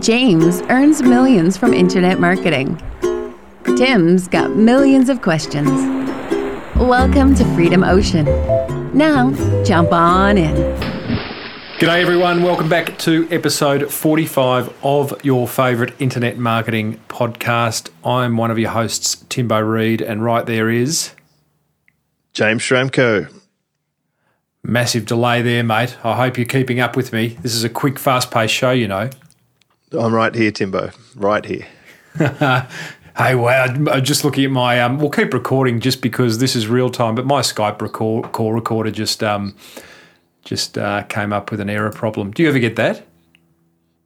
James earns millions from internet marketing. Tim's got millions of questions. Welcome to Freedom Ocean. Now, jump on in. G'day everyone, welcome back to episode 45 of your favourite internet marketing podcast. I'm one of your hosts, Timbo Reid, and right there is James Schramko. Massive delay there, mate. I hope you're keeping up with me. This is a quick, fast paced show, you know. I'm right here, Timbo. Right here. hey, wow. I'm just looking at my. Um, we'll keep recording just because this is real time, but my Skype record, call recorder just um, just uh, came up with an error problem. Do you ever get that?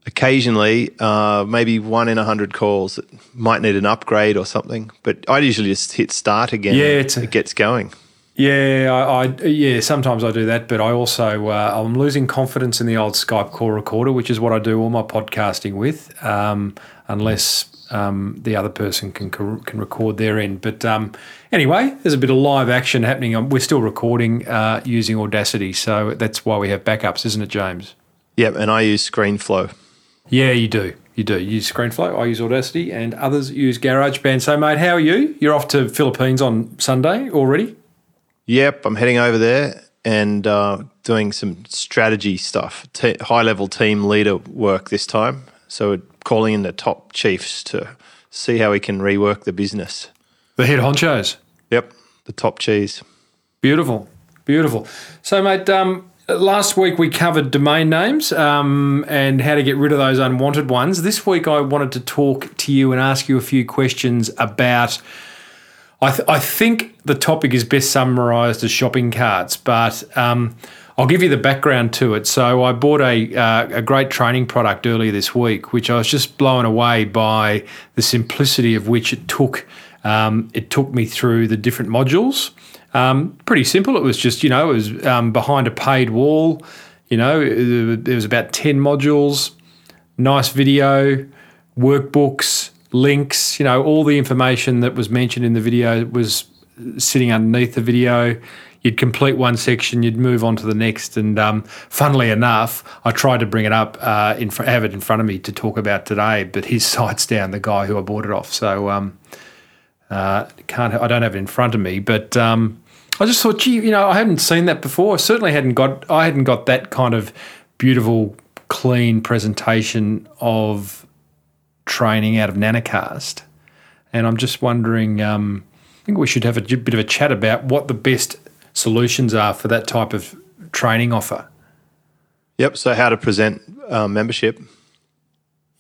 Occasionally, uh, maybe one in a hundred calls that might need an upgrade or something. But I usually just hit start again. Yeah, it gets going. Yeah, I, I, yeah. Sometimes I do that, but I also uh, I'm losing confidence in the old Skype call recorder, which is what I do all my podcasting with, um, unless um, the other person can can record their end. But um, anyway, there's a bit of live action happening. We're still recording uh, using Audacity, so that's why we have backups, isn't it, James? Yep, and I use ScreenFlow. Yeah, you do. You do. You use ScreenFlow. I use Audacity, and others use GarageBand. So, mate, how are you? You're off to Philippines on Sunday already. Yep, I'm heading over there and uh, doing some strategy stuff, high level team leader work this time. So we're calling in the top chiefs to see how we can rework the business. The head honchos. Yep, the top cheese. Beautiful, beautiful. So, mate, um, last week we covered domain names um, and how to get rid of those unwanted ones. This week I wanted to talk to you and ask you a few questions about I, th- I think the topic is best summarized as shopping carts, but um, I'll give you the background to it. So, I bought a, uh, a great training product earlier this week, which I was just blown away by the simplicity of which it took. Um, it took me through the different modules. Um, pretty simple. It was just, you know, it was um, behind a paid wall. You know, there was about 10 modules, nice video, workbooks, links, you know, all the information that was mentioned in the video was sitting underneath the video. You'd complete one section, you'd move on to the next, and um, funnily enough, I tried to bring it up, uh, in fr- have it in front of me to talk about today, but his site's down, the guy who I bought it off. So um, uh, can't, I don't have it in front of me, but um, I just thought, gee, you know, I hadn't seen that before. I certainly hadn't got, I hadn't got that kind of beautiful, clean presentation of training out of Nanocast. And I'm just wondering, um, I think we should have a bit of a chat about what the best solutions are for that type of training offer. Yep. So, how to present uh, membership?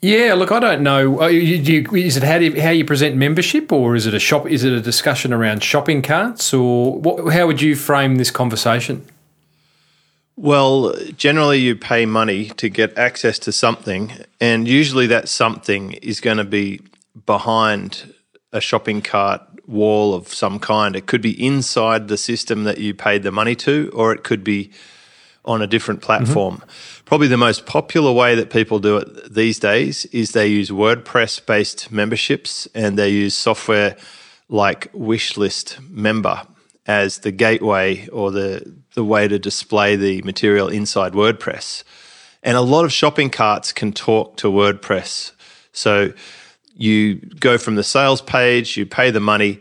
Yeah, look, I don't know. Uh, you, is it how, you, how you present membership, or is it a shop? Is it a discussion around shopping carts, or what, how would you frame this conversation? Well, generally, you pay money to get access to something, and usually that something is going to be behind a shopping cart wall of some kind. It could be inside the system that you paid the money to, or it could be on a different platform. Mm-hmm. Probably the most popular way that people do it these days is they use WordPress based memberships and they use software like Wishlist Member as the gateway or the the way to display the material inside WordPress. And a lot of shopping carts can talk to WordPress. So you go from the sales page, you pay the money,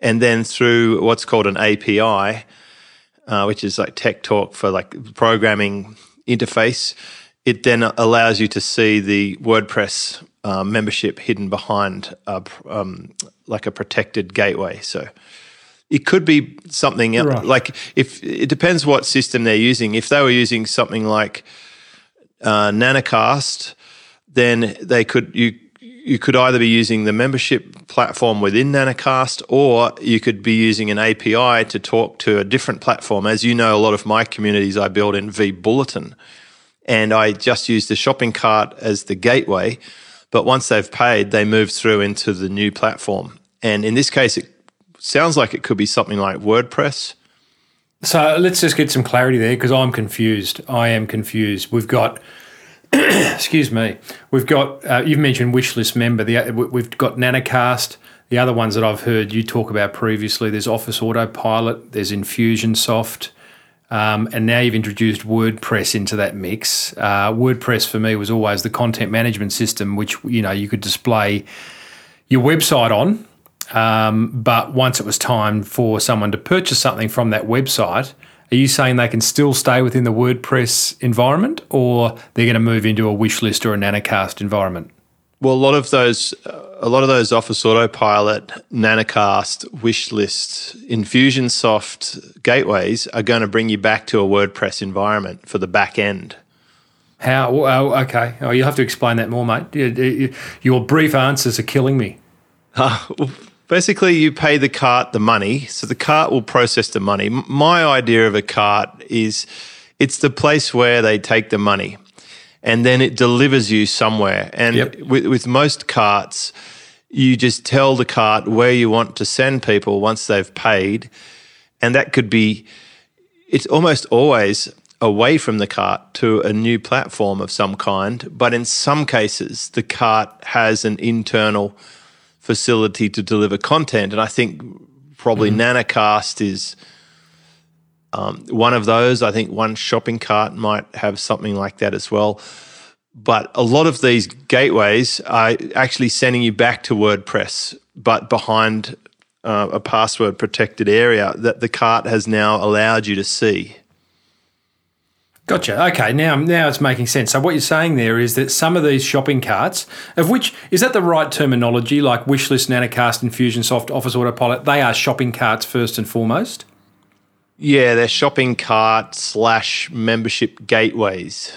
and then through what's called an API, uh, which is like tech talk for like programming interface, it then allows you to see the WordPress uh, membership hidden behind a, um, like a protected gateway. So it could be something else. Right. Like if it depends what system they're using. If they were using something like uh, Nanocast, then they could you you could either be using the membership platform within Nanocast, or you could be using an API to talk to a different platform. As you know, a lot of my communities I build in vBulletin, and I just use the shopping cart as the gateway. But once they've paid, they move through into the new platform. And in this case, it sounds like it could be something like WordPress. So let's just get some clarity there because I'm confused. I am confused. We've got, excuse me, we've got, uh, you've mentioned Wishlist Member. The, we've got Nanocast. The other ones that I've heard you talk about previously, there's Office Autopilot, there's Infusionsoft. Um, and now you've introduced WordPress into that mix. Uh, WordPress for me was always the content management system, which you know you could display your website on. Um, but once it was time for someone to purchase something from that website, are you saying they can still stay within the WordPress environment, or they're going to move into a wish list or a Nanocast environment? Well, a lot of those, a lot of those Office Autopilot, Nanocast, Wishlist, Infusionsoft gateways are going to bring you back to a WordPress environment for the back end. How? Oh, okay. Oh, you'll have to explain that more, mate. Your brief answers are killing me. Uh, basically, you pay the cart the money, so the cart will process the money. My idea of a cart is it's the place where they take the money and then it delivers you somewhere. And yep. with, with most carts, you just tell the cart where you want to send people once they've paid. And that could be, it's almost always away from the cart to a new platform of some kind. But in some cases, the cart has an internal facility to deliver content. And I think probably mm-hmm. Nanocast is um, one of those. I think one shopping cart might have something like that as well. But a lot of these gateways are actually sending you back to WordPress, but behind uh, a password protected area that the cart has now allowed you to see. Gotcha. Okay, now now it's making sense. So what you're saying there is that some of these shopping carts, of which is that the right terminology, like Wishlist, Nanocast, Infusionsoft, Office Autopilot, they are shopping carts first and foremost. Yeah, they're shopping cart slash membership gateways.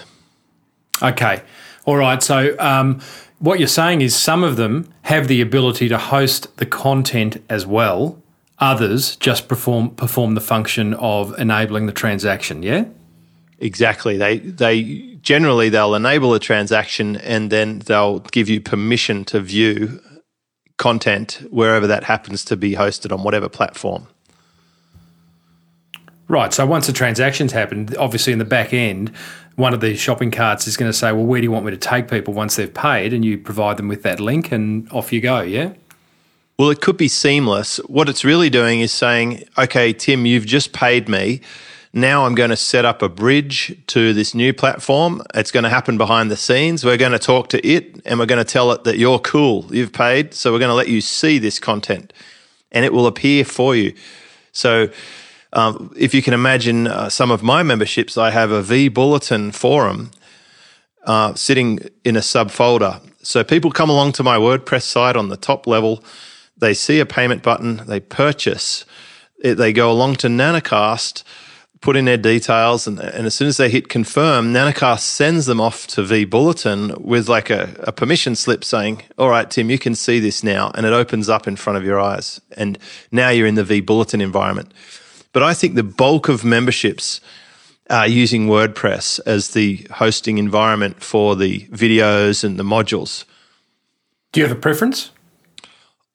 Okay. All right. So um, what you're saying is some of them have the ability to host the content as well. Others just perform perform the function of enabling the transaction. Yeah. Exactly. They they generally they'll enable a transaction and then they'll give you permission to view content wherever that happens to be hosted on whatever platform. Right. So once the transaction's happened, obviously in the back end, one of the shopping carts is going to say, "Well, where do you want me to take people once they've paid?" And you provide them with that link, and off you go. Yeah. Well, it could be seamless. What it's really doing is saying, "Okay, Tim, you've just paid me." Now I'm going to set up a bridge to this new platform. It's going to happen behind the scenes. We're going to talk to it and we're going to tell it that you're cool, you've paid. So we're going to let you see this content and it will appear for you. So um, if you can imagine uh, some of my memberships, I have a vBulletin forum uh, sitting in a subfolder. So people come along to my WordPress site on the top level, they see a payment button, they purchase, they go along to Nanocast, put in their details, and, and, as soon as they hit confirm, Nanocast sends them off to vBulletin with like a, a permission slip saying, All right, Tim, you can see this now. And it opens up in front of your eyes. And now you're in the vBulletin environment. But I think the bulk of memberships are using WordPress as the hosting environment for the videos and the modules. Do you have a preference?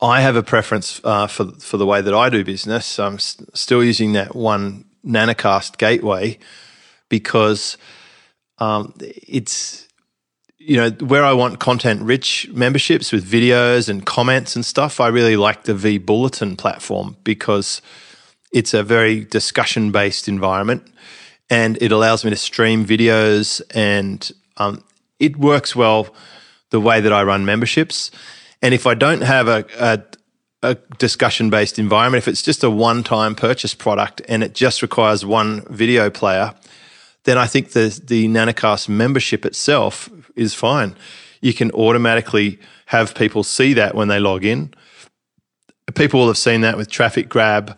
I have a preference uh, for for the way that I do business. I'm st- still using that one Nanocast gateway because um, it's you know where I want content rich memberships with videos and comments and stuff. I really like the vBulletin platform because it's a very discussion based environment and it allows me to stream videos and um, it works well the way that I run memberships. And if I don't have a, a, a discussion based environment, if it's just a one time purchase product and it just requires one video player, then I think the, the Nanocast membership itself is fine. You can automatically have people see that when they log in. People will have seen that with Traffic Grab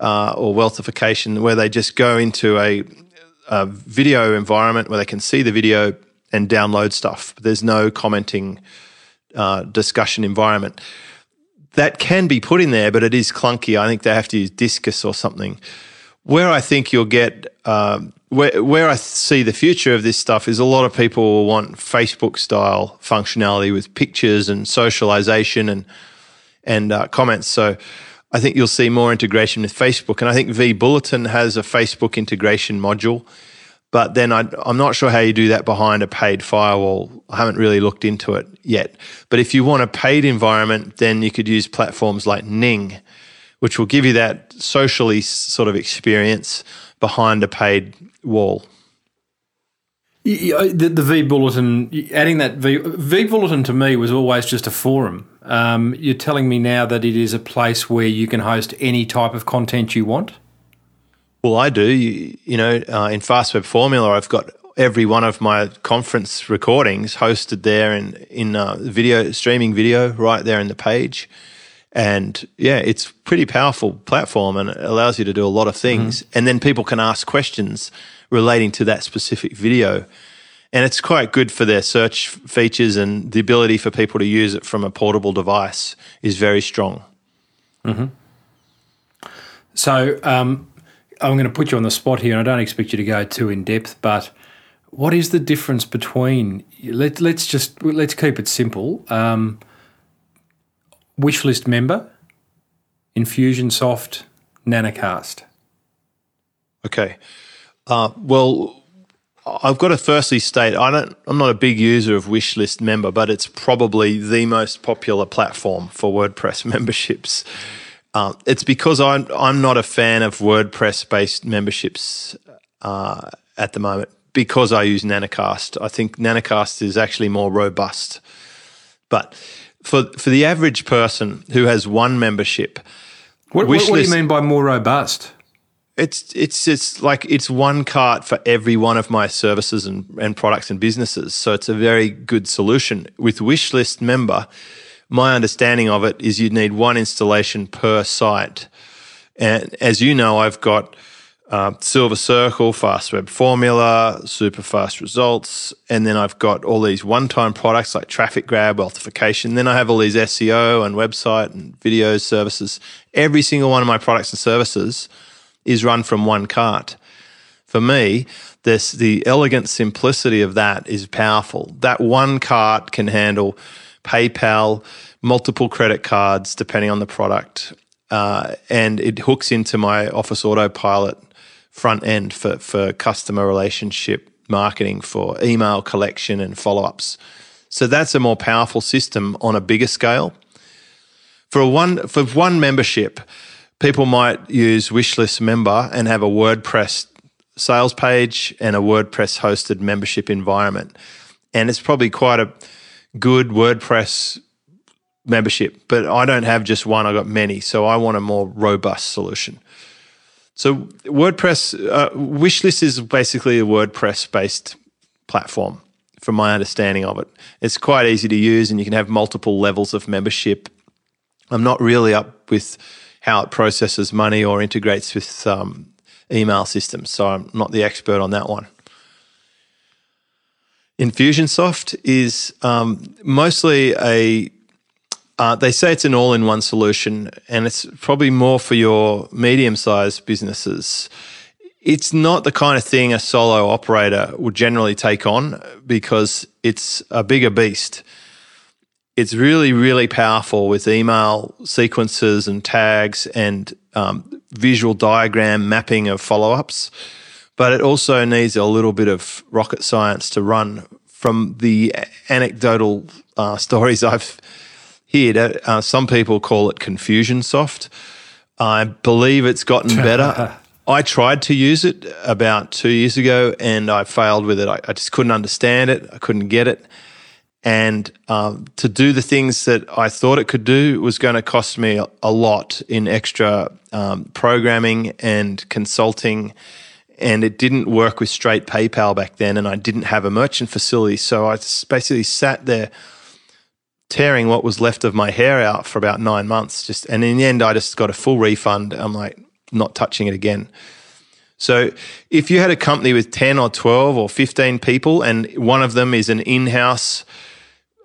uh, or wealthification, where they just go into a, a, video environment where they can see the video and download stuff. There's no commenting uh, discussion environment. That can be put in there, but it is clunky. I think they have to use Disqus or something. Where I think you'll get, um, where, where I see the future of this stuff is a lot of people will want Facebook style functionality with pictures and socialization and and uh, comments. So I think you'll see more integration with Facebook. And I think vBulletin has a Facebook integration module. But then I, am not sure how you do that behind a paid firewall. I haven't really looked into it yet. But if you want a paid environment, then you could use platforms like Ning, which will give you that socially sort of experience behind a paid wall. The, the vBulletin, adding that V, v Bulletin to me was always just a forum. Um, you're telling me now that it is a place where you can host any type of content you want? Well, I do. You, you know, uh, in Fast Web Formula, I've got every one of my conference recordings hosted there in in uh, video streaming video right there in the page. And yeah, it's pretty powerful platform and it allows you to do a lot of things. Mm-hmm. And then people can ask questions relating to that specific video. And it's quite good for their search features and the ability for people to use it from a portable device is very strong. Mm-hmm. So um, I'm going to put you on the spot here, and I don't expect you to go too in depth, but what is the difference between let, let's just let's keep it simple. Um, wishlist member infusionsoft nanocast. Okay. Uh, well i've got to firstly state i don't i'm not a big user of wishlist member but it's probably the most popular platform for wordpress memberships uh, it's because I'm, I'm not a fan of wordpress based memberships uh, at the moment because I use Nanocast. I think Nanocast is actually more robust. But for for the average person who has one membership, what, what, what do you mean by more robust? It's it's it's like it's one cart for every one of my services and, and products and businesses. So it's a very good solution. With Wishlist member, my understanding of it is you need one installation per site. And as you know, I've got uh, Silver Circle, Fast Web Formula, Super Fast Results, and then I've got all these one-time products like Traffic Grab, Wealthification. Then I have all these SEO and website and video services. Every single one of my products and services is run from one cart. For me, this the elegant simplicity of that is powerful. That one cart can handle PayPal, multiple credit cards depending on the product, uh, and it hooks into my Office Autopilot front end for, for customer relationship marketing, for email collection and follow ups. So that's a more powerful system on a bigger scale. For a one for one membership, people might use Wishlist member and have a WordPress sales page and a WordPress hosted membership environment. And it's probably quite a good WordPress membership, but I don't have just one, I got many. So I want a more robust solution. So WordPress uh, Wishlist is basically a WordPress based platform, from my understanding of it. It's quite easy to use, and you can have multiple levels of membership. I'm not really up with how it processes money or integrates with um, email systems, so I'm not the expert on that one. Infusionsoft is um, mostly a uh, they say it's an all in one solution, and it's probably more for your medium sized businesses. It's not the kind of thing a solo operator would generally take on because it's a bigger beast. It's really, really powerful with email sequences and tags and um, visual diagram mapping of follow ups. But it also needs a little bit of rocket science to run from the anecdotal uh, stories I've heard. Uh, some people call it confusion soft. I believe it's gotten better. I tried to use it about two years ago and I failed with it. I, I just couldn't understand it. I couldn't get it. And um, to do the things that I thought it could do was going to cost me a, a lot in extra um, programming and consulting. And it didn't work with straight PayPal back then. And I didn't have a merchant facility. So I basically sat there tearing what was left of my hair out for about nine months. Just and in the end, I just got a full refund. I'm like not touching it again. So if you had a company with ten or twelve or fifteen people, and one of them is an in-house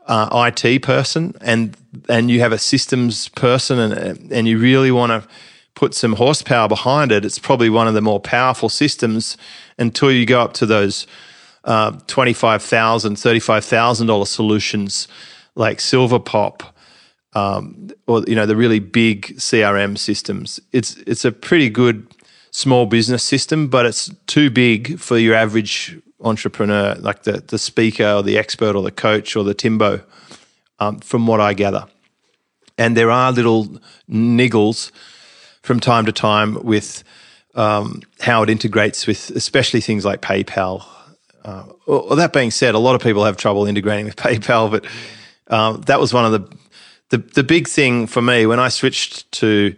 uh, IT person, and and you have a systems person, and and you really want to put some horsepower behind it, it's probably one of the more powerful systems until you go up to those uh, $25,000, $35,000 solutions like Silverpop, um, or you know the really big CRM systems. It's it's a pretty good small business system, but it's too big for your average entrepreneur, like the the speaker or the expert or the coach or the Timbo. Um, from what I gather, and there are little niggles from time to time with um, how it integrates with, especially things like PayPal. Uh, well, that being said, a lot of people have trouble integrating with PayPal, but um, that was one of the, the the big thing for me when I switched to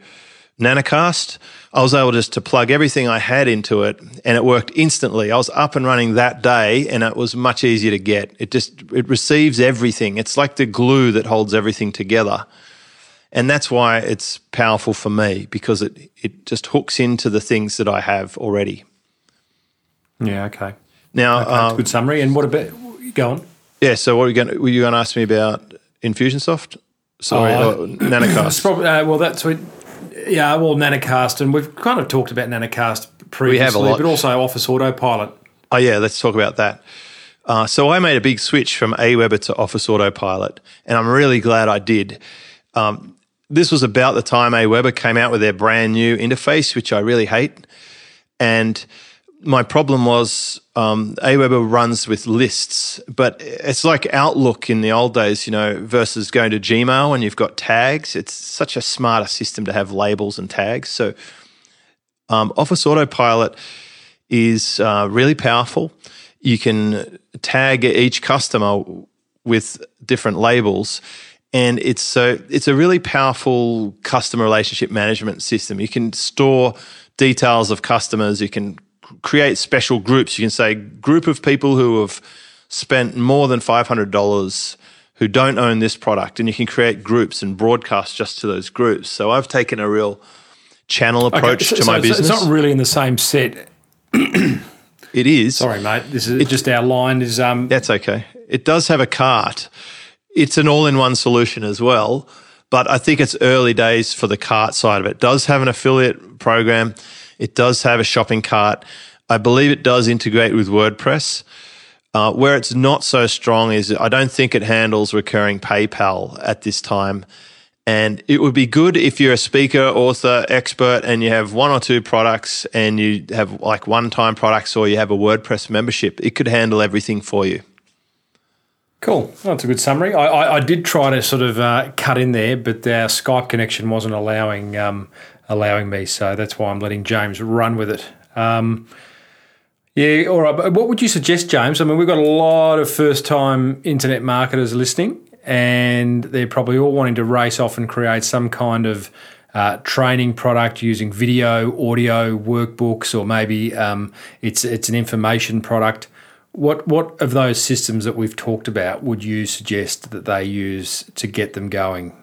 Nanocast. I was able just to plug everything I had into it, and it worked instantly. I was up and running that day, and it was much easier to get. It just it receives everything. It's like the glue that holds everything together and that's why it's powerful for me because it it just hooks into the things that I have already. Yeah. Okay. Now, okay, um, good summary. And what about go on? Yeah. So, what are you going? Were you going to ask me about Infusionsoft? Sorry, Oh, Nanocast. Probably, uh, well, that's what. Yeah, well, Nanocast, and we've kind of talked about Nanocast previously, lot. but also Office Autopilot. Oh yeah, let's talk about that. Uh, so I made a big switch from Aweber to Office Autopilot, and I'm really glad I did. Um, this was about the time Aweber came out with their brand new interface, which I really hate. And my problem was um, Aweber runs with lists, but it's like Outlook in the old days, you know, versus going to Gmail and you've got tags. It's such a smarter system to have labels and tags. So um, Office Autopilot is uh, really powerful. You can tag each customer with different labels and it's so it's a really powerful customer relationship management system. You can store details of customers. You can create special groups. You can say group of people who have spent more than five hundred dollars who don't own this product, and you can create groups and broadcast just to those groups. So I've taken a real channel approach Okay, to so- my so business. It's not really in the same set. it is. Sorry, mate. This is just our line is um. That's okay. It does have a cart. It's an all-in-one solution as well, but I think it's early days for the cart side of it. It does have an affiliate program. It does have a shopping cart. I believe it does integrate with WordPress. Uh, where it's not so strong is I don't think it handles recurring PayPal at this time. And it would be good if you're a speaker, author, expert, and you have one or two products and you have like one time products or you have a WordPress membership. It could handle everything for you. Cool. Well, that's a good summary. I, I, I did try to sort of uh, cut in there, but our Skype connection wasn't allowing um, allowing me, so that's why I'm letting James run with it. Um, yeah, all right. But what would you suggest, James? I mean, we've got a lot of first time internet marketers listening, and they're probably all wanting to race off and create some kind of uh, training product using video, audio, workbooks, or maybe um, it's it's an information product. What what of those systems that we've talked about would you suggest that they use to get them going?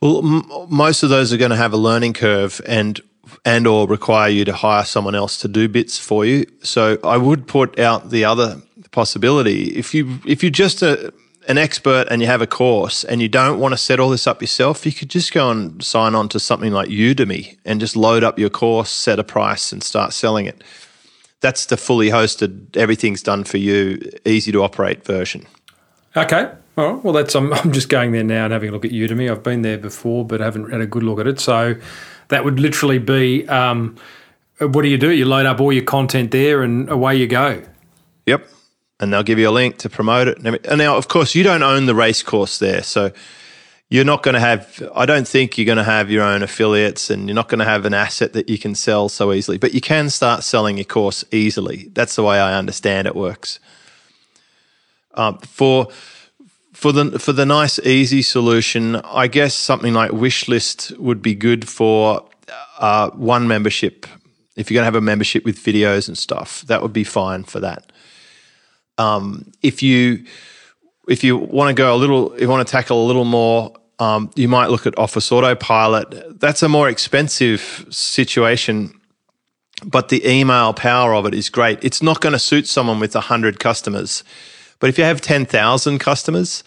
Well, m- most of those are going to have a learning curve and and or require you to hire someone else to do bits for you. So I would put out the other possibility. If you if you're just a an expert and you have a course and you don't want to set all this up yourself, you could just go and sign on to something like Udemy and just load up your course, set a price and start selling it. That's the fully hosted, everything's done for you, easy to operate version. Okay. All right. Well, that's I'm, I'm just going there now and having a look at Udemy. I've been there before, but haven't had a good look at it. So that would literally be um, what do you do? You load up all your content there, and away you go. Yep. And they'll give you a link to promote it. and And now, of course, you don't own the race course there. So you're not going to have, I don't think you're going to have your own affiliates and you're not going to have an asset that you can sell so easily. But you can start selling your course easily. That's the way I understand it works. Um, for for the for the nice easy solution, I guess something like Wishlist would be good for uh, one membership. If you're going to have a membership with videos and stuff, that would be fine for that. Um, if you if you want to go a little, if you want to tackle a little more, um, you might look at Office Autopilot. That's a more expensive situation, but the email power of it is great. It's not going to suit someone with 100 customers, but if you have 10,000 customers,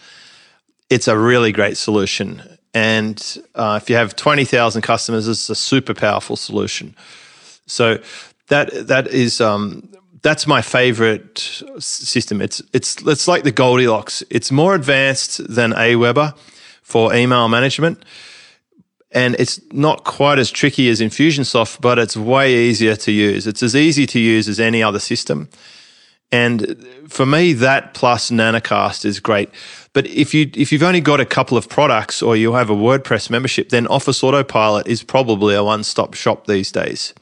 it's a really great solution. And uh, if you have 20,000 customers, it's a super powerful solution. So that that is um, that's my favorite system. It's it's it's like the Goldilocks. It's more advanced than Aweber for email management, and it's not quite as tricky as Infusionsoft, but it's way easier to use. It's as easy to use as any other system. And for me, that plus Nanocast is great. But if you if you've only got a couple of products or you have a WordPress membership, then Office Autopilot is probably a one stop shop these days.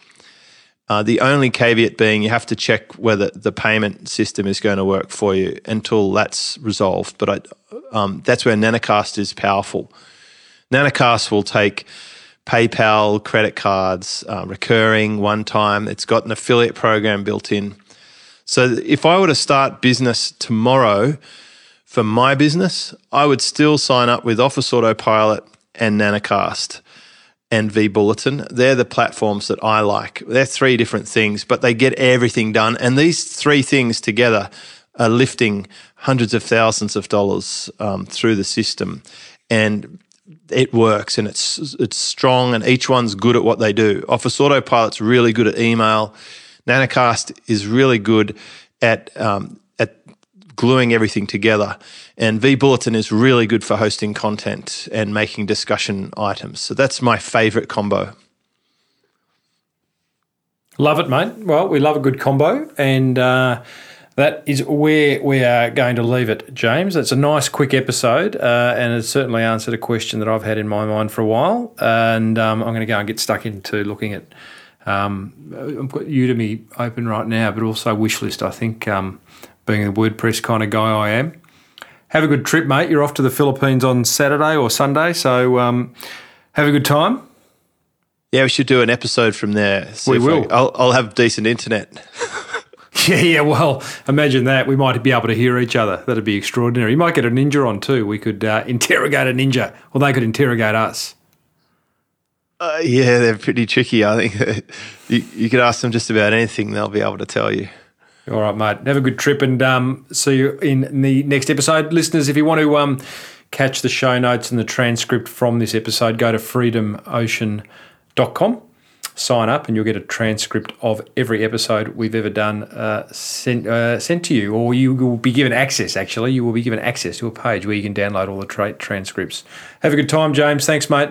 Uh, the only caveat being you have to check whether the payment system is going to work for you until that's resolved. But I, um, that's where Nanocast is powerful. Nanocast will take PayPal, credit cards, uh, recurring, one time. It's got an affiliate program built in. So if I were to start business tomorrow for my business, I would still sign up with Office Autopilot and Nanocast and vBulletin. They're the platforms that I like. They're three different things, but they get everything done. And these three things together are lifting hundreds of thousands of dollars um, through the system. And it works and it's it's strong and each one's good at what they do. Office Autopilot's really good at email. Nanocast is really good at um, gluing everything together, and vBulletin is really good for hosting content and making discussion items. So that's my favorite combo. Love it, mate. Well, we love a good combo, and uh, that is where we are going to leave it, James. It's a nice, quick episode, uh, and it's certainly answered a question that I've had in my mind for a while. And um, I'm going to go and get stuck into looking at. Um, I've got Udemy open right now, but also Wishlist. I think um, being the WordPress kind of guy I am. Have a good trip, mate. You're off to the Philippines on Saturday or Sunday, so um, have a good time. Yeah, we should do an episode from there. We will. I, I'll, I'll have decent internet. Yeah, yeah. Well, imagine that. We might be able to hear each other. That'd be extraordinary. You might get a ninja on too. We could uh, interrogate a ninja, or they could interrogate us. Uh, yeah, they're pretty tricky. I think you, you could ask them just about anything; they'll be able to tell you. All right, mate. Have a good trip, and um, see you in the next episode, listeners. If you want to um, catch the show notes and the transcript from this episode, go to freedomocean.com sign up and you'll get a transcript of every episode we've ever done uh, sent, uh, sent to you, or you will be given access. Actually, you will be given access to a page where you can download all the tra- transcripts. Have a good time, James. Thanks, mate.